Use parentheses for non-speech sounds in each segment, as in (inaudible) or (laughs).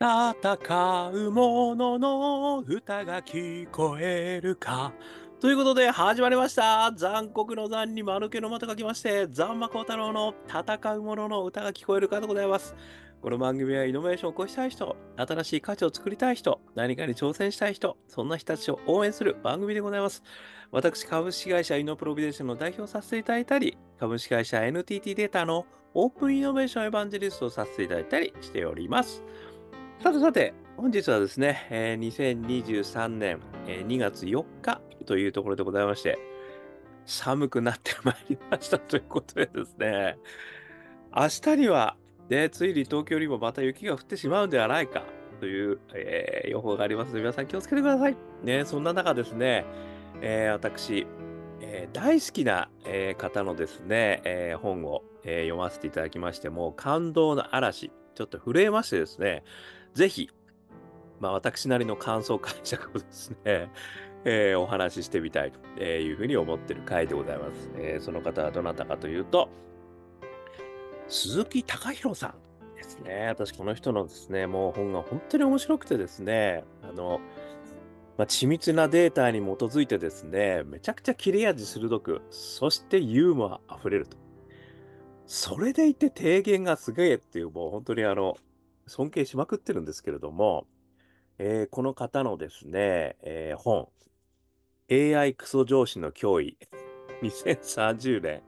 戦う者の歌が聞こえるか？ということで始まりました。残酷の残に丸けのまと書きまして、ザンマコウタロウの戦う者の歌が聞こえるかでございます。この番組はイノベーションを起こしたい人、新しい価値を作りたい人、何かに挑戦したい人、そんな人たちを応援する番組でございます。私、株式会社イノプロビデーションの代表させていただいたり、株式会社 NTT データのオープンイノベーションエヴァンジェリストをさせていただいたりしております。さてさて、本日はですね、えー2023年、えー2月4日というところでございまして、寒くなってまいりましたということでですね、明日には、ね、ついに東京にもまた雪が降ってしまうんではないかという、えー予報がありますので、皆さん気をつけてください。ね、そんな中ですね、えー私、えー大好きな、えー方のですね、えー本を、えー読ませていただきまして、もう感動の嵐、ちょっと震えましてですね、ぜひ、まあ、私なりの感想解釈をですね、(laughs) えーお話ししてみたいというふうに思ってる回でございます。えーその方はどなたかというと、鈴木貴弘さんですね。私、この人のですね、もう本が本当に面白くてですね、あの、まあ、緻密なデータに基づいてですね、めちゃくちゃ切れ味鋭く、そしてユーモアあふれると。それでいて提言がすげえっていう、もう本当にあの、尊敬しまくってるんですけれども、えーこの方のですね、えー本、AI クソ上司の脅威、2030年、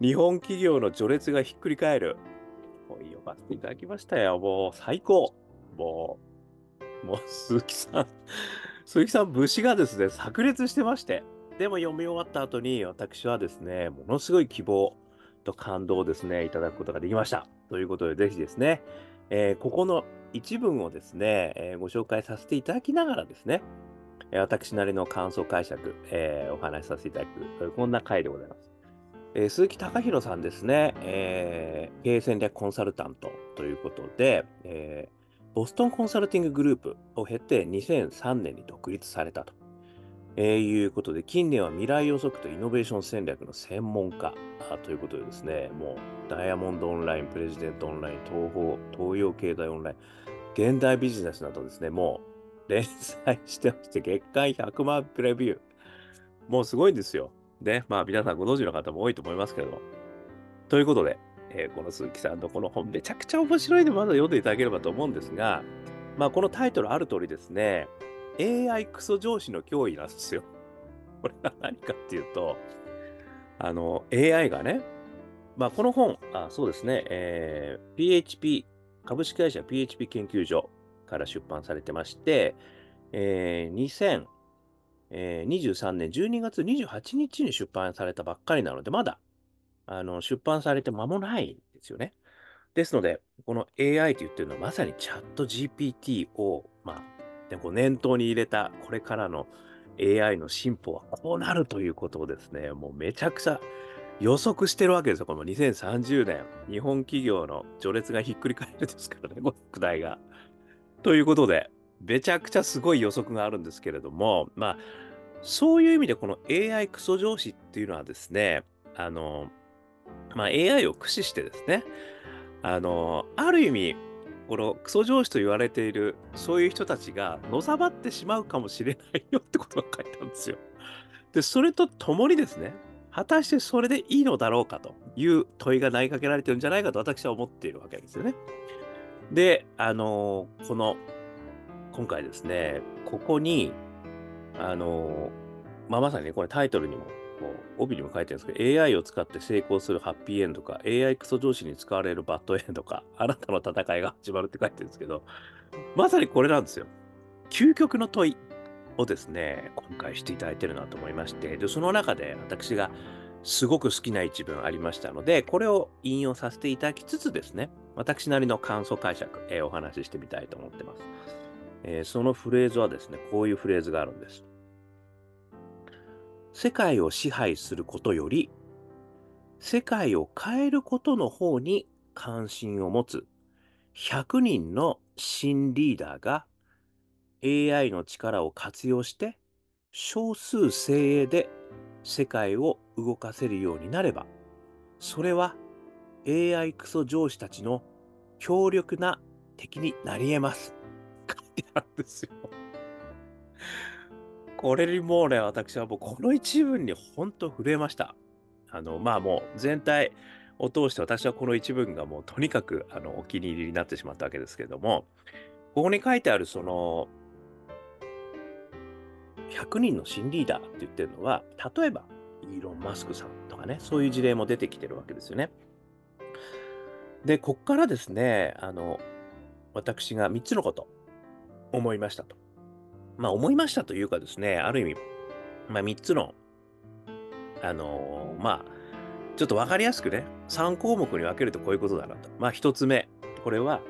日本企業の序列がひっくり返る。これ読ませていただきましたよ。もう最高。もう、もう鈴木さん、(laughs) 鈴木さん、節がですね、炸裂してまして。でも読み終わった後に、私はですね、ものすごい希望と感動をですね、いただくことができました。ということで、ぜひですね、えーここの一文をですね、えーご紹介させていただきながらですね、私なりの感想解釈、えーお話しさせていただく、こんな回でございます。えー鈴木貴弘さんですね、えー経営戦略コンサルタントということで、えーボストンコンサルティンググループを経て2003年に独立されたと、えーいうことで、近年は未来予測とイノベーション戦略の専門家ということでですね、もうダイヤモンドオンライン、プレジデントオンライン、東方、東洋経済オンライン、現代ビジネスなどですね、もう連載してまして、月間100万プレビュー。もうすごいんですよ。で、まあ皆さんご存知の方も多いと思いますけれども。ということで、えーこの鈴木さんのこの本、めちゃくちゃ面白いので、まだ読んでいただければと思うんですが、まあこのタイトルある通りですね、AI クソ上司の脅威なんですよ。(laughs) これが何かっていうと、あの、AI がね、まあこの本、あそうですね、えー PHP、株式会社 PHP 研究所から出版されてまして、えー2023年12月28日に出版されたばっかりなので、まだあの出版されて間もないんですよね。ですので、この AI と言ってるのはまさにチャット GPT を、まあ、ねこう念頭に入れたこれからの AI の進歩はこうなるということをですね、もうめちゃくちゃ予測してるわけですよ。この2030年、日本企業の序列がひっくり返るですからね、この副題が。ということで、めちゃくちゃすごい予測があるんですけれども、まあ、そういう意味でこの AI クソ上司っていうのはですね、あの、まあ、AI を駆使してですね、あの、ある意味、このクソ上司と言われている、そういう人たちがのさばってしまうかもしれないよってことが書いてあるんですよ。で、それとともにですね、果たしてそれでいいのだろうかという問いが投げかけられてるんじゃないかと私は思っているわけですよね。で、あのこの、今回ですね、ここに、あのまあ、まさに、これタイトルにも、こう帯にも書いてるんですけど、AI を使って成功するハッピーエンドか、AI クソ上司に使われるバッドエンドか、(laughs) あなたの戦いが始まるって書いてるんですけど、まさにこれなんですよ。究極の問いをですね、今回していただいてるなと思いまして、で、その中で私がすごく好きな一文ありましたので、これを引用させていただきつつですね、私なりの感想解釈、えーお話ししてみたいと思ってます。えーそのフレーズはですね、こういうフレーズがあるんです。世界を支配することより、世界を変えることの方に関心を持つ100人の新リーダーが AI の力を活用して少数精鋭で世界を動かせるようになれば、それは AI クソ上司たちの強力な敵になり得ます。なんですよ。これにもうね、私はもうこの一文に本当震えました。あの、まあもう全体を通して私はこの一文がもうとにかくあのお気に入りになってしまったわけですけれども、ここに書いてあるその、100人の新リーダーって言ってるのは、例えばイーロン・マスクさんとかね、そういう事例も出てきてるわけですよね。で、こっからですね、あの、私が3つのこと思いましたと。まあ思いましたというかですね、ある意味、まあ3つの、あのー、まあ、ちょっとわかりやすくね、3項目に分けるとこういうことだなと。まあ1つ目、これは、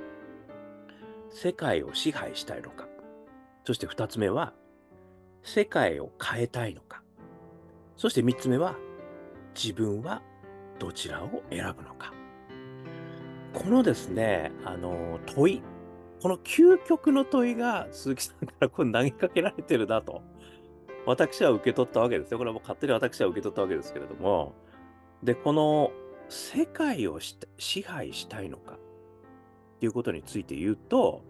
世界を支配したいのか。そして2つ目は、世界を変えたいのか。そして3つ目は、自分はどちらを選ぶのか。このですね、あの、問い、この究極の問いが鈴木さんからこれ投げかけられてるなと、私は受け取ったわけですよ。これはもう勝手に私は受け取ったわけですけれども、で、この世界を支配したいのか。っていうことについて言うと、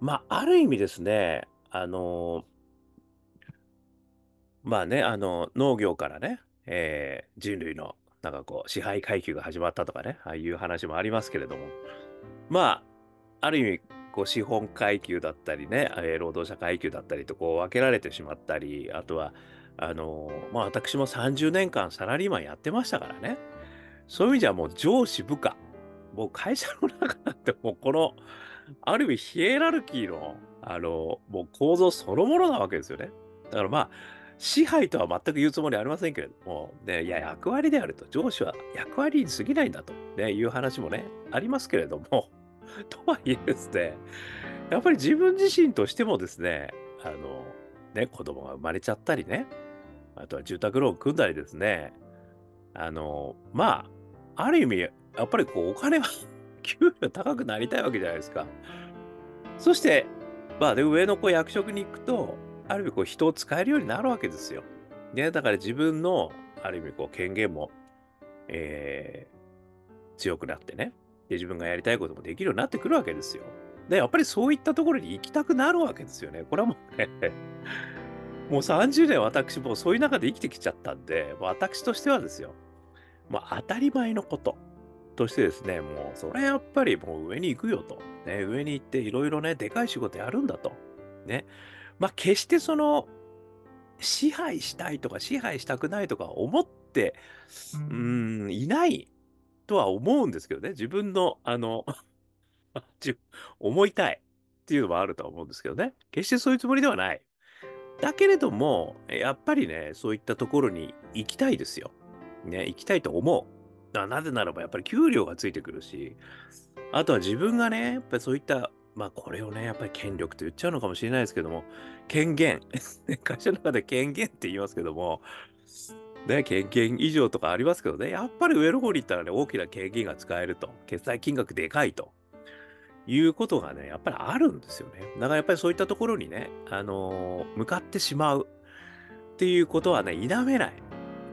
まあ、ある意味ですね、あの、まあね、あの、農業からね、えー、人類のなんかこう支配階級が始まったとかね、ああいう話もありますけれども、まあ、ある意味、こう資本階級だったりね、えー、労働者階級だったりとこう分けられてしまったり、あとは、あのー、まあ私も30年間サラリーマンやってましたからね、そういう意味じゃもう上司部下、もう会社の中なんてもうこの、ある意味ヒエラルキーの、あのー、もう構造そのものなわけですよね。だからまあ、支配とは全く言うつもりありませんけれども、ね、いや、役割であると、上司は役割に過ぎないんだと、ね、いう話もね、ありますけれども、(laughs) とはいえですね、やっぱり自分自身としてもですね、あの、ね、子供が生まれちゃったりね、あとは住宅ローン組んだりですね、あの、まあ、ある意味、やっぱりこう、お金は (laughs) 給料高くなりたいわけじゃないですか。そして、まあ、で、上の子役職に行くと、ある意味こう人を使えるようになるわけですよ。ね、だから自分の、ある意味こう権限も、えー、強くなってね。で、自分がやりたいこともできるようになってくるわけですよ。で、やっぱりそういったところに行きたくなるわけですよね。これはもうね、(laughs) もう30年私もそういう中で生きてきちゃったんで、私としてはですよ、もう当たり前のこととしてですね、もうそれやっぱりもう上に行くよと。ね、上に行っていろいろね、でかい仕事やるんだと。ね。まあ決してその、支配したいとか支配したくないとか思って、うん、いないとは思うんですけどね。自分の、あの (laughs) 思いたいっていうのもあるとは思うんですけどね。決してそういうつもりではない。だけれども、やっぱりね、そういったところに行きたいですよ。ね、行きたいと思う。なぜならばやっぱり給料がついてくるし、あとは自分がね、やっぱりそういった、まあこれをね、やっぱり権力と言っちゃうのかもしれないですけども、権限。(laughs) 会社の中で権限って言いますけども、ね、権限以上とかありますけどね、やっぱり上の方に行ったらね、大きな権限が使えると。決済金額でかいと。いうことがね、やっぱりあるんですよね。だからやっぱりそういったところにね、あのー、向かってしまうっていうことはね、否めない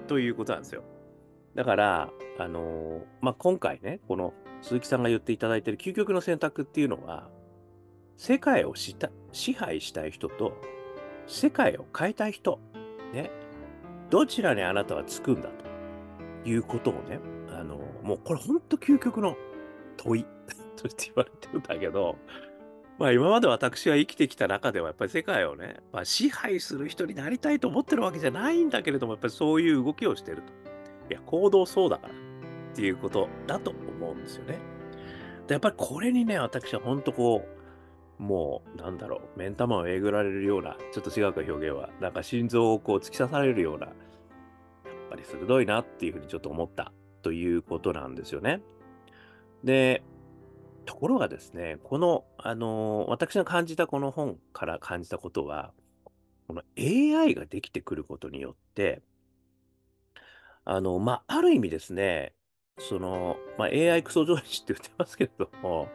ということなんですよ。だから、あのー、まあ、今回ね、この鈴木さんが言っていただいている究極の選択っていうのは、世界をした支配したい人と、世界を変えたい人、ね、どちらにあなたはつくんだということをね、あの、もうこれ本当究極の問い (laughs) として言われてるんだけど、まあ今まで私が生きてきた中ではやっぱり世界をね、まあ、支配する人になりたいと思ってるわけじゃないんだけれども、やっぱりそういう動きをしてると。いや、行動そうだからっていうことだと思うんですよね。で、やっぱりこれにね、私は本当こう、もう、なんだろう、目ん玉をえぐられるような、ちょっと違うか表現は、なんか心臓をこう突き刺されるような、ぱり鋭いなっていうふうにちょっと思ったということなんですよね。で、ところがですね、この、あの、私が感じたこの本から感じたことは、この AI ができてくることによって、あの、まあ、ある意味ですね、その、まあ、AI クソ上司って言ってますけれども、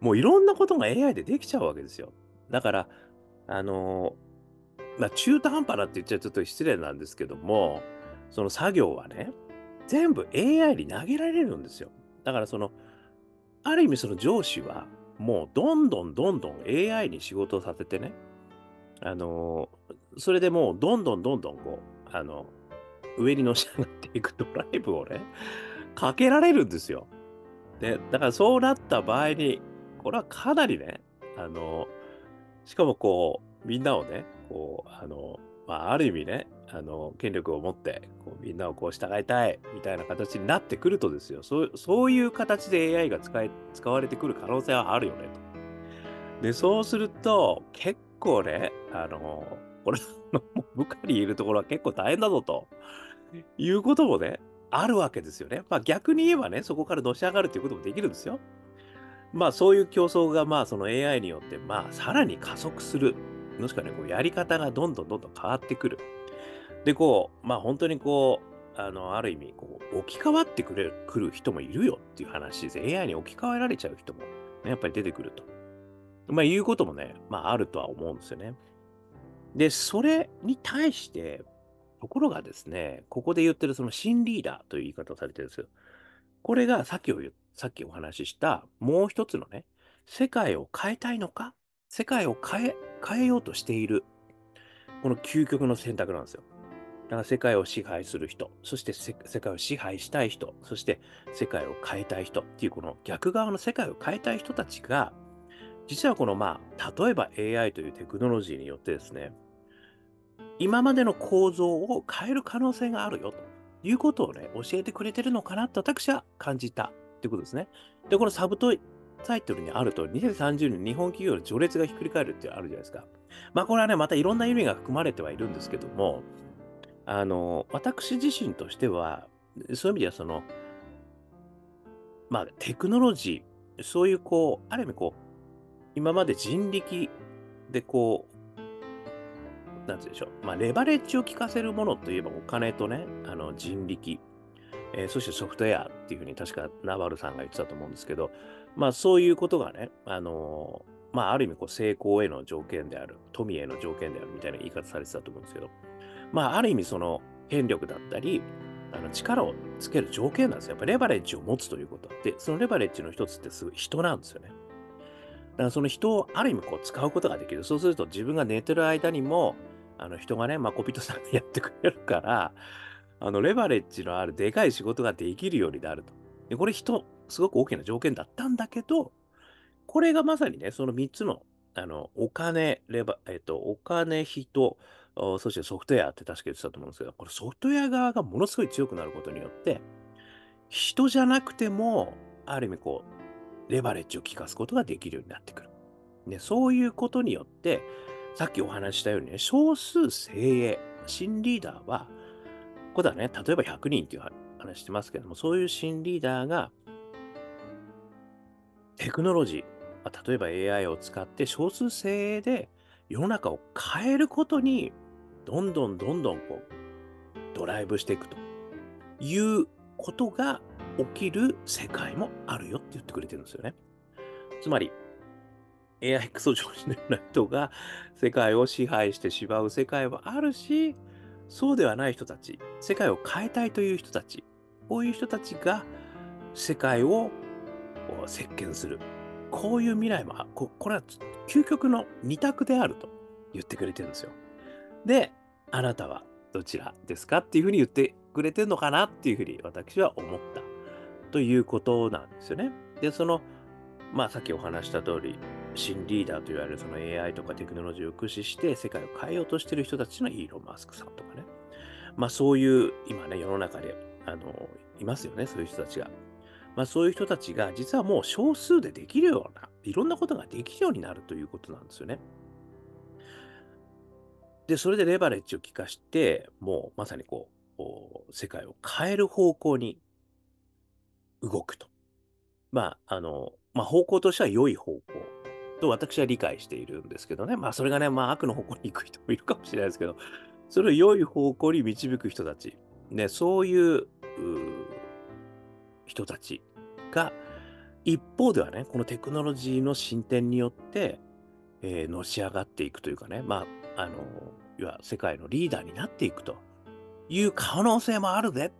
もういろんなことが AI でできちゃうわけですよ。だから、あの、まあ、中途半端なって言っちゃちょっと失礼なんですけども、その作業はね、全部 AI に投げられるんですよ。だからその、ある意味その上司はもうどんどんどんどん AI に仕事をさせてね、あのそれでもうどんどんどんどんこう、あの、上にのし上がっていくドライブをね、かけられるんですよ。で、だからそうなった場合に、これはかなりね、あの、しかもこう、みんなをね、こう、あの、まあ、ある意味ね、あの、権力を持って、こうみんなをこう従いたい、みたいな形になってくるとですよ、そうそういう形で AI が使い使われてくる可能性はあるよね、と。で、そうすると、結構ね、あの、これ、部下にいるところは結構大変だぞということもね、あるわけですよね。まあ逆に言えばね、そこからのし上がるということもできるんですよ。まあそういう競争がまあその AI によってまあさらに加速する。もしくはね、こうやり方がどんどんどんどん変わってくる。で、こう、まあ本当にこう、あの、ある意味、こう、置き換わってくれるくる人もいるよっていう話で。AI に置き換えられちゃう人も、ね、やっぱり出てくると。まあいうこともね、まああるとは思うんですよね。で、それに対して、ところがですね、ここで言ってるその新リーダーという言い方をされてるんですよ。これがさっきをさっきお話ししたもう一つのね、世界を変えたいのか世界を変え、変えようとしている、この究極の選択なんですよ。だから世界を支配する人、そして世界を支配したい人、そして世界を変えたい人っていうこの逆側の世界を変えたい人たちが、実はこのまあ、例えば AI というテクノロジーによってですね、今までの構造を変える可能性があるよということをね、教えてくれてるのかなと私は感じたってことですね。で、このサブタイトルにあると、2030年日本企業の序列がひっくり返るってあるじゃないですか。まあこれはね、またいろんな意味が含まれてはいるんですけども、あの、私自身としては、そういう意味ではその、まあテクノロジー、そういうこう、ある意味こう、今まで人力でこう、なんてうでしょう、まあ、レバレッジを効かせるものといえばお金とね、あの人力、えー、そしてソフトウェアっていうふうに確かナバルさんが言ってたと思うんですけど、まあそういうことがね、あのー、まあある意味こう成功への条件である、富への条件であるみたいな言い方されてたと思うんですけど、まあある意味その権力だったり、あの力をつける条件なんですよ。やっぱレバレッジを持つということで、そのレバレッジの一つってすごい人なんですよね。だからその人をある意味こう使うことができる。そうすると自分が寝てる間にも、あの人がね、まあ、コピトさんがやってくれるから、あのレバレッジのあるでかい仕事ができるようになると。で、これ人、すごく大きな条件だったんだけど、これがまさにね、その3つの、あの、お金、レバ、えっと、お金、人、そしてソフトウェアって確か言ってたと思うんですけど、これソフトウェア側がものすごい強くなることによって、人じゃなくても、ある意味こう、レバレッジを効かすことができるようになってくる。ね、そういうことによって、さっきお話ししたようにね、少数精鋭、新リーダーは、ここだね、例えば100人っていう話してますけども、そういう新リーダーが、テクノロジー、例えば AI を使って少数精鋭で世の中を変えることに、どんどんどんどんこう、ドライブしていくということが起きる世界もあるよって言ってくれてるんですよね。つまり、AI クソ上司のような人が世界を支配してしまう世界はあるし、そうではない人たち、世界を変えたいという人たち、こういう人たちが世界を席巻する。こういう未来も、ここれは究極の二択であると言ってくれてるんですよ。で、あなたはどちらですかっていうふうに言ってくれてるのかなっていうふうに私は思ったということなんですよね。で、その、まあさっきお話した通り、新リーダーと言われるその AI とかテクノロジーを駆使して世界を変えようとしている人たちのイーロン・マスクさんとかね。まあそういう今ね、世の中であのいますよね、そういう人たちが。まあそういう人たちが実はもう少数でできるような、いろんなことができるようになるということなんですよね。で、それでレバレッジを効かして、もうまさにこう、世界を変える方向に動くと。まあ、あの、まあ方向としては良い方向と私は理解しているんですけどね。まあそれがね、まあ悪の方向に行く人もいるかもしれないですけど、それを良い方向に導く人たち、ね、そういう人たちが、一方ではね、このテクノロジーの進展によって、えー、のし上がっていくというかね、まあ、あの、いわ世界のリーダーになっていくという可能性もあるぜ。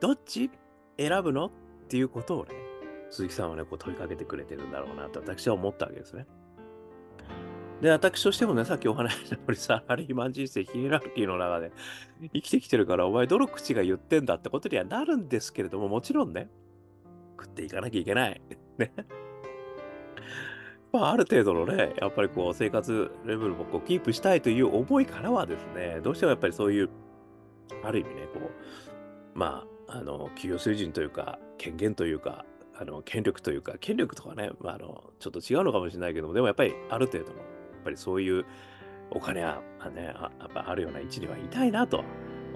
どっち選ぶのっていうことをね、鈴木さんはね、こう問いかけてくれてるんだろうなと私は思ったわけですね。で、私としてもね、さっきお話しした通り、サラリーマン人生、ヒエラルキーの中で生きてきてるから、お前、どの口が言ってんだってことにはなるんですけれども、もちろんね、食っていかなきゃいけない。(laughs) ね。まあ、ある程度のね、やっぱりこう、生活レベルもこうキープしたいという思いからはですね、どうしてもやっぱりそういう、ある意味ね、こう、まあ、あの、企業水準というか、権限というか、あの、権力というか、権力とかね、まあ、あの、ちょっと違うのかもしれないけども、でもやっぱりある程度のぱりそういうお金は、ね、やっぱあるような位置にはいたいなと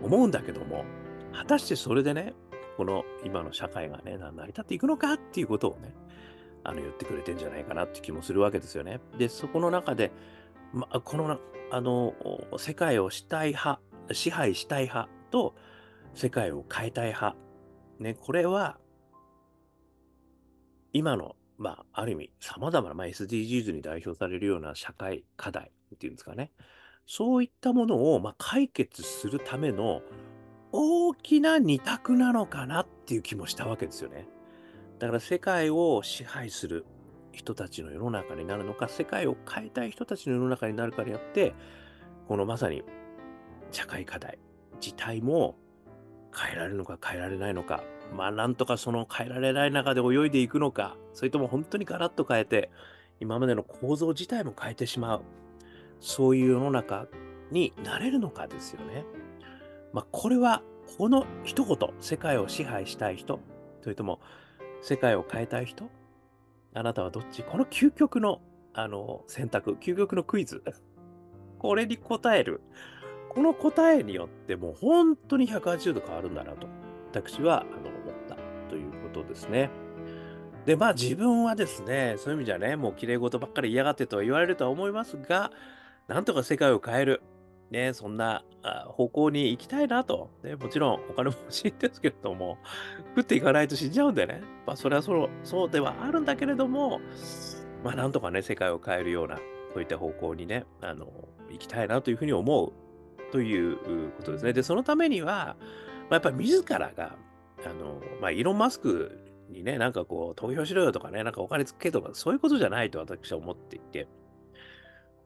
思うんだけども、果たしてそれでね、この今の社会がね、成り立っていくのかっていうことをね、あの言ってくれてんじゃないかなって気もするわけですよね。で、そこの中で、ま、この、あの、世界をしたい派、支配したい派と、世界を変えたい派。ね、これは、今のまあ、ある意味、様々な、まあ、SDGs に代表されるような社会課題っていうんですかね。そういったものを、まあ、解決するための大きな二択なのかなっていう気もしたわけですよね。だから世界を支配する人たちの世の中になるのか、世界を変えたい人たちの世の中になるかによって、このまさに社会課題自体も変えられるのか変えられないのか、まあなんとかその変えられない中で泳いでいくのか、それとも本当にガラッと変えて、今までの構造自体も変えてしまう。そういう世の中になれるのかですよね。まあこれは、この一言、世界を支配したい人、それとも世界を変えたい人、あなたはどっち？この究極のあの選択、究極のクイズ、これに答える。この答えによってもう本当に180度変わるんだなと。私はあのことですね。で、まあ自分はですね、そういう意味じゃね、もう綺麗事ばっかり嫌がってとは言われるとは思いますが、なんとか世界を変える。ね、そんな方向に行きたいなと。ね、もちろんお金も欲しいんですけれども、食っていかないと死んじゃうんでね。まあそれはそうそうではあるんだけれども、まあなんとかね、世界を変えるような、そういった方向にね、あの、行きたいなというふうに思うということですね。で、そのためには、まあ、やっぱり自らが、あの、まあ、イーロン・マスクにね、なんかこう、投票しろよとかね、なんかお金つけとか、そういうことじゃないと私は思っていて、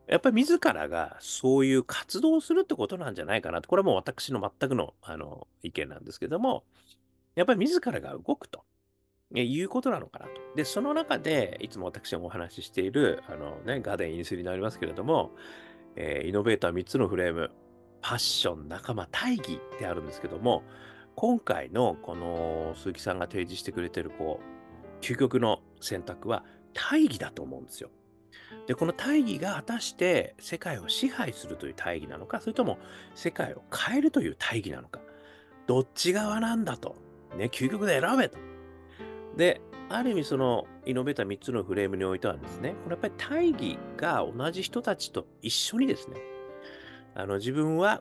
やっぱり自らがそういう活動をするってことなんじゃないかなと。これはもう私の全くのあの意見なんですけども、やっぱり自らが動くということなのかなと。で、その中で、いつも私がお話ししている、あのね、ガーデンインスになりますけれども、えー、イノベーター3つのフレーム、パッション、仲間、大義ってあるんですけども、今回のこの鈴木さんが提示してくれてる、こう、究極の選択は大義だと思うんですよ。で、この大義が果たして世界を支配するという大義なのか、それとも世界を変えるという大義なのか、どっち側なんだと。ね、究極で選べと。で、ある意味そのイノベーター3つのフレームにおいてはですね、これやっぱり大義が同じ人たちと一緒にですね、あの自分は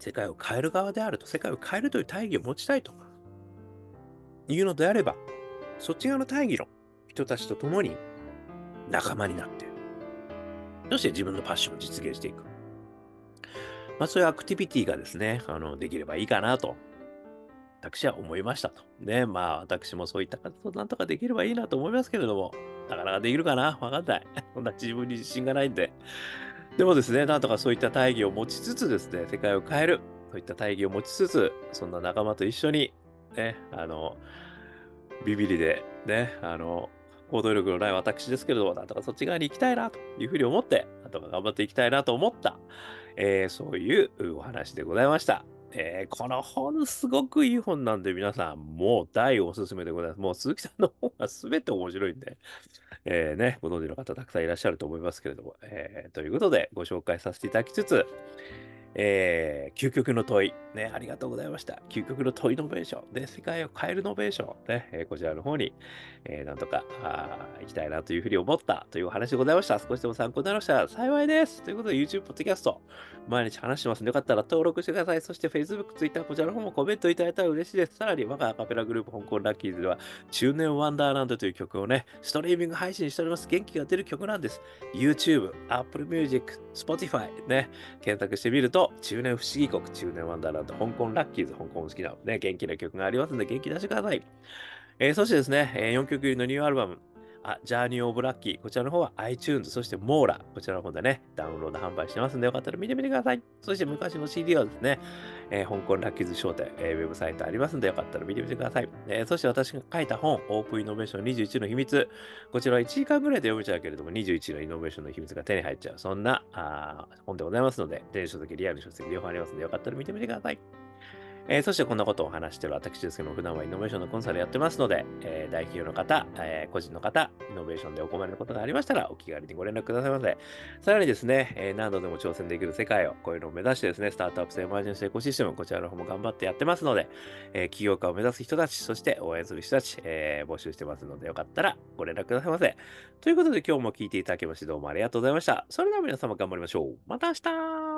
世界を変える側であると、世界を変えるという大義を持ちたいというのであれば、そっち側の大義の人たちと共に仲間になって、そして自分のパッションを実現していく？まあそういうアクティビティがですね、あのできればいいかなと、私は思いましたと。ね、まあ私もそういった活動なんとかできればいいなと思いますけれども、なかなかできるかな？わかんない。(laughs) そんな自分に自信がないんで、でもですね、なんとかそういった大義を持ちつつですね、世界を変える、そういった大義を持ちつつ、そんな仲間と一緒に、ね、あの、ビビリで、ね、あの、行動力のない私ですけれども、なんとかそっち側に行きたいなというふうに思って、なんとか頑張っていきたいなと思った、えー、そういうお話でございました。えー、この本すごくいい本なんで皆さんもう大おすすめでございます。もう鈴木さんの本は全て面白いんで、えー、ね、ご存知の方たくさんいらっしゃると思いますけれども、えー、ということでご紹介させていただきつつ、えー、究極の問い、ね、ありがとうございました。究極の問いノベーション、で、世界を変えるノベーション、ね、えー、こちらの方に、えー、なんとかあ行きたいなというふうに思ったというお話でございました。少しでも参考になりましたら幸いです。ということで、YouTube、ポッドキャスト、毎日話してますので、よかったら登録してください。そして、Facebook、Twitter、こちらの方もコメントいただいたら嬉しいです。さらに、我がアカペラグループ、香港ラッキーズでは、中年ワンダーランドという曲をね、ストリーミング配信しております。元気が出る曲なんです。YouTube、Apple Music、Spotify ね、検索してみると、と、中年不思議国、中年ワンダーランド、香港ラッキーズ、香港好きな、ね、元気な曲がありますので、元気出してください。えーそしてですね、え4曲入りのニューアルバム、あ、ジャーニー・オブ・ラッキー。こちらの方は iTunes、そしてモーラ。こちらの方でね、ダウンロード販売してますんで、よかったら見てみてください。そして昔の CD はですね、えー香港ラッキーズ商店、えーウェブサイトありますんで、よかったら見てみてください。えーそして私が書いた本、オープンイノベーション21の秘密。こちらは1時間ぐらいで読めちゃうけれども、21のイノベーションの秘密が手に入っちゃう。そんなあ本でございますので、電子書籍、リアル書籍、両方ありますので、よかったら見てみてください。えーそしてこんなことを話してる私ですけども、普段はイノベーションのコンサルやってますので、えー大企業の方、えー個人の方、イノベーションでお困りのことがありましたら、お気軽にご連絡くださいませ。さらにですね、えー何度でも挑戦できる世界を、こういうのを目指してですね、スタートアップスエマージェンスエコシステム、こちらの方も頑張ってやってますので、えー起業家を目指す人たち、そして応援する人たち、えー募集してますので、よかったらご連絡くださいませ。ということで、今日も聞いていただきまして、どうもありがとうございました。それでは皆様頑張りましょう。また明日